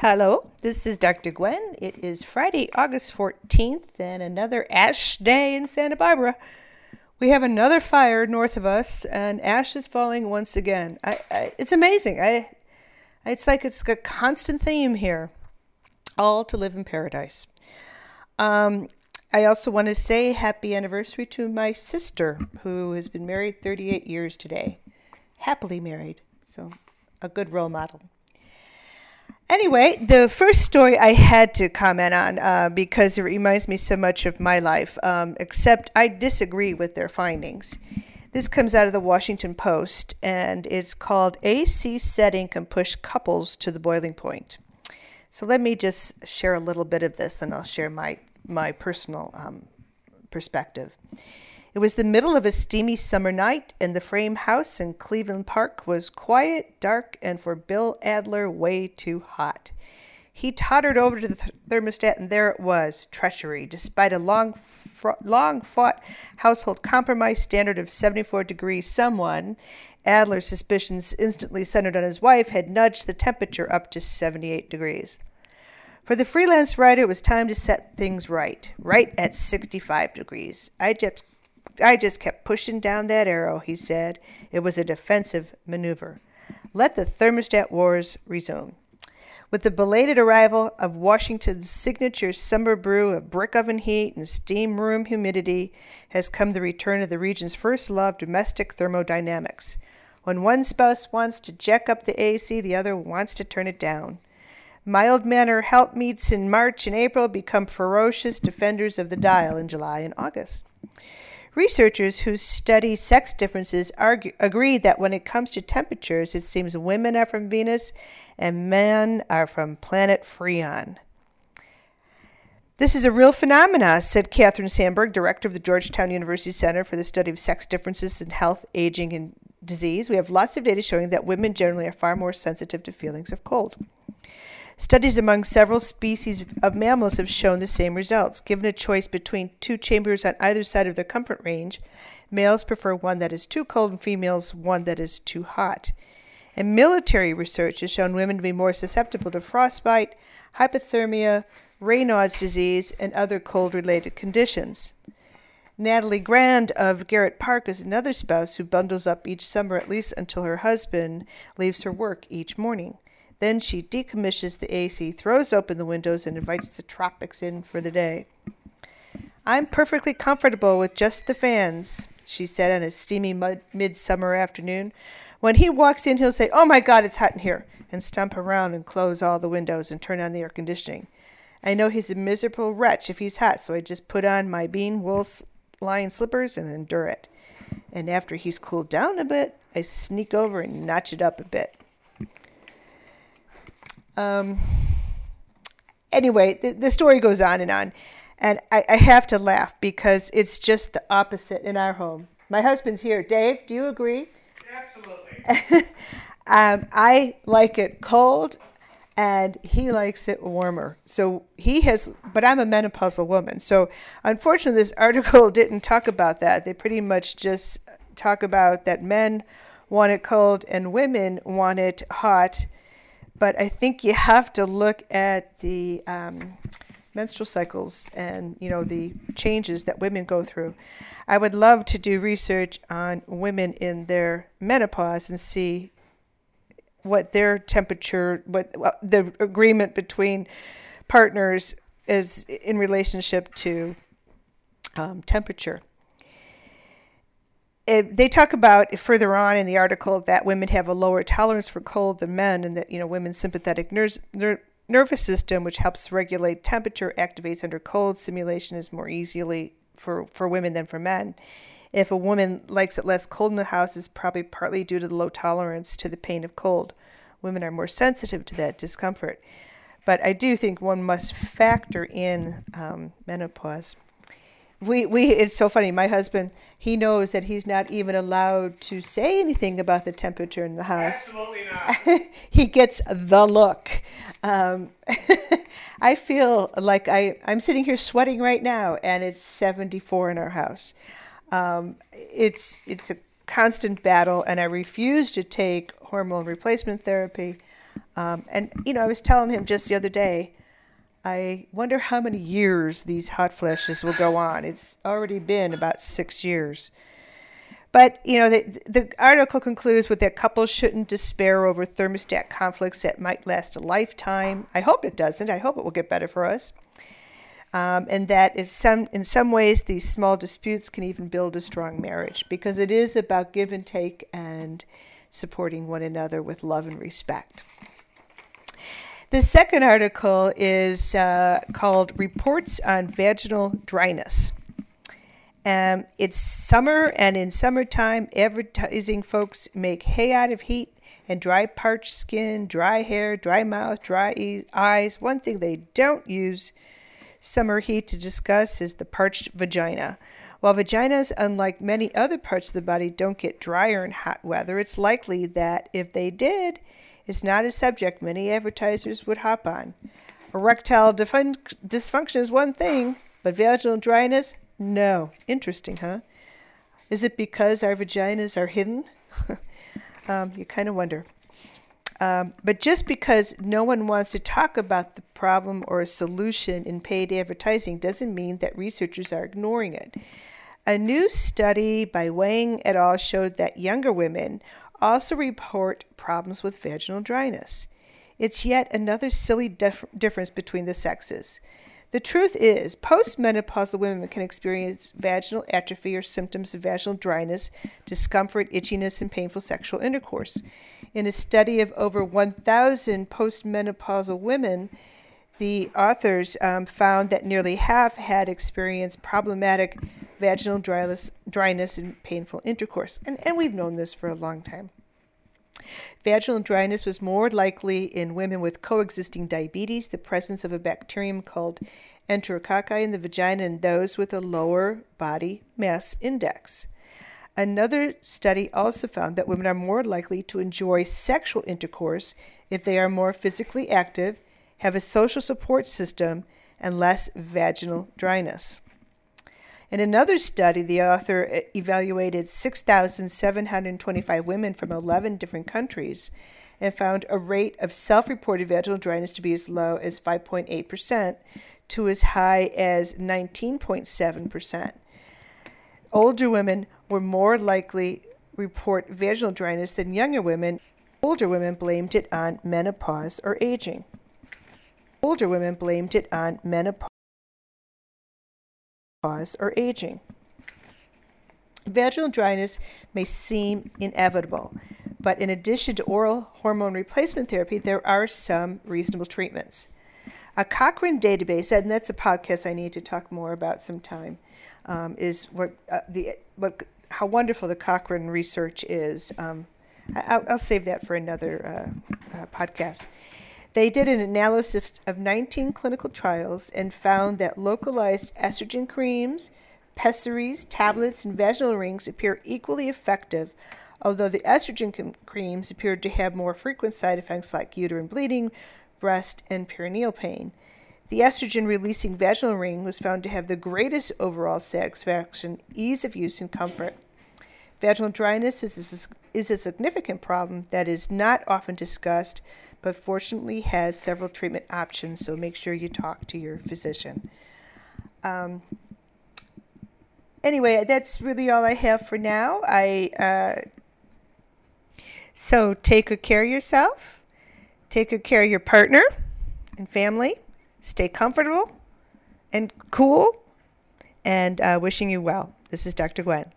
Hello, this is Dr. Gwen. It is Friday, August 14th, and another ash day in Santa Barbara. We have another fire north of us, and ash is falling once again. I, I, it's amazing. I, it's like it's a constant theme here. All to live in paradise. Um, I also want to say happy anniversary to my sister, who has been married 38 years today. Happily married. So, a good role model. Anyway, the first story I had to comment on uh, because it reminds me so much of my life, um, except I disagree with their findings. This comes out of the Washington Post, and it's called AC Setting Can Push Couples to the Boiling Point. So let me just share a little bit of this, and I'll share my, my personal um, perspective. It was the middle of a steamy summer night, and the frame house in Cleveland Park was quiet, dark, and for Bill Adler, way too hot. He tottered over to the thermostat, and there it was treachery. Despite a long, fr- long fought household compromise standard of 74 degrees, someone, Adler's suspicions instantly centered on his wife, had nudged the temperature up to 78 degrees. For the freelance writer, it was time to set things right, right at 65 degrees. I just I just kept pushing down that arrow, he said. It was a defensive maneuver. Let the thermostat wars resume. With the belated arrival of Washington's signature summer brew of brick oven heat and steam room humidity has come the return of the region's first love, domestic thermodynamics. When one spouse wants to jack up the AC, the other wants to turn it down. Mild manner helpmeets in March and April become ferocious defenders of the dial in July and August. Researchers who study sex differences argue, agree that when it comes to temperatures, it seems women are from Venus and men are from planet Freon. This is a real phenomenon, said Kathryn Sandberg, director of the Georgetown University Center for the Study of Sex Differences in Health, Aging, and Disease. We have lots of data showing that women generally are far more sensitive to feelings of cold. Studies among several species of mammals have shown the same results. Given a choice between two chambers on either side of the comfort range, males prefer one that is too cold and females one that is too hot. And military research has shown women to be more susceptible to frostbite, hypothermia, Raynaud's disease, and other cold related conditions. Natalie Grand of Garrett Park is another spouse who bundles up each summer at least until her husband leaves for work each morning. Then she decommissions the AC, throws open the windows, and invites the tropics in for the day. I'm perfectly comfortable with just the fans, she said on a steamy mud- midsummer afternoon. When he walks in, he'll say, Oh my God, it's hot in here, and stomp around and close all the windows and turn on the air conditioning. I know he's a miserable wretch if he's hot, so I just put on my bean wool lined slippers and endure it. And after he's cooled down a bit, I sneak over and notch it up a bit. Um, anyway, the, the story goes on and on. And I, I have to laugh because it's just the opposite in our home. My husband's here. Dave, do you agree? Absolutely. um, I like it cold and he likes it warmer. So he has, but I'm a menopausal woman. So unfortunately, this article didn't talk about that. They pretty much just talk about that men want it cold and women want it hot but I think you have to look at the um, menstrual cycles and you know the changes that women go through. I would love to do research on women in their menopause and see what their temperature, what, what the agreement between partners is in relationship to um, temperature it, they talk about further on in the article that women have a lower tolerance for cold than men, and that you know women's sympathetic nerves, ner- nervous system, which helps regulate temperature, activates under cold. Simulation is more easily for for women than for men. If a woman likes it less cold in the house, is probably partly due to the low tolerance to the pain of cold. Women are more sensitive to that discomfort. But I do think one must factor in um, menopause we we it's so funny. My husband he knows that he's not even allowed to say anything about the temperature in the house. Absolutely not. he gets the look. Um, i feel like I, i'm sitting here sweating right now and it's 74 in our house. Um, it's it's a constant battle and i refuse to take hormone replacement therapy. Um, and, you know, I was telling him just the other day, I wonder how many years these hot flashes will go on. It's already been about six years. But, you know, the, the article concludes with that couples shouldn't despair over thermostat conflicts that might last a lifetime. I hope it doesn't. I hope it will get better for us. Um, and that if some, in some ways these small disputes can even build a strong marriage because it is about give and take and supporting one another with love and respect. The second article is uh, called Reports on Vaginal Dryness. Um, it's summer, and in summertime, advertising folks make hay out of heat and dry parched skin, dry hair, dry mouth, dry e- eyes. One thing they don't use summer heat to discuss is the parched vagina. While vaginas, unlike many other parts of the body, don't get drier in hot weather, it's likely that if they did, it's not a subject many advertisers would hop on. Erectile dysfunction is one thing, but vaginal dryness, no. Interesting, huh? Is it because our vaginas are hidden? um, you kind of wonder. Um, but just because no one wants to talk about the problem or a solution in paid advertising doesn't mean that researchers are ignoring it. A new study by Wang et al. showed that younger women also report problems with vaginal dryness. It's yet another silly dif- difference between the sexes. The truth is, postmenopausal women can experience vaginal atrophy or symptoms of vaginal dryness, discomfort, itchiness, and painful sexual intercourse. In a study of over 1,000 postmenopausal women, the authors um, found that nearly half had experienced problematic vaginal dryness, dryness and painful intercourse. And, and we've known this for a long time. Vaginal dryness was more likely in women with coexisting diabetes, the presence of a bacterium called enterococci in the vagina, and those with a lower body mass index. Another study also found that women are more likely to enjoy sexual intercourse if they are more physically active, have a social support system, and less vaginal dryness. In another study, the author evaluated 6,725 women from 11 different countries and found a rate of self reported vaginal dryness to be as low as 5.8% to as high as 19.7%. Older women were more likely to report vaginal dryness than younger women. Older women blamed it on menopause or aging. Older women blamed it on menopause or aging. Vaginal dryness may seem inevitable, but in addition to oral hormone replacement therapy, there are some reasonable treatments. A Cochrane database, and that's a podcast I need to talk more about sometime, um, is what uh, the what how wonderful the Cochrane research is. Um, I, will save that for another uh, uh, podcast. They did an analysis of 19 clinical trials and found that localized estrogen creams, pessaries, tablets, and vaginal rings appear equally effective, although the estrogen creams appeared to have more frequent side effects like uterine bleeding, breast, and perineal pain. The estrogen releasing vaginal ring was found to have the greatest overall satisfaction, ease of use, and comfort. Vaginal dryness is a, is a significant problem that is not often discussed but fortunately has several treatment options, so make sure you talk to your physician. Um, anyway, that's really all I have for now. I uh, so take good care of yourself, take good care of your partner and family, stay comfortable and cool, and uh, wishing you well. This is Dr. Gwen.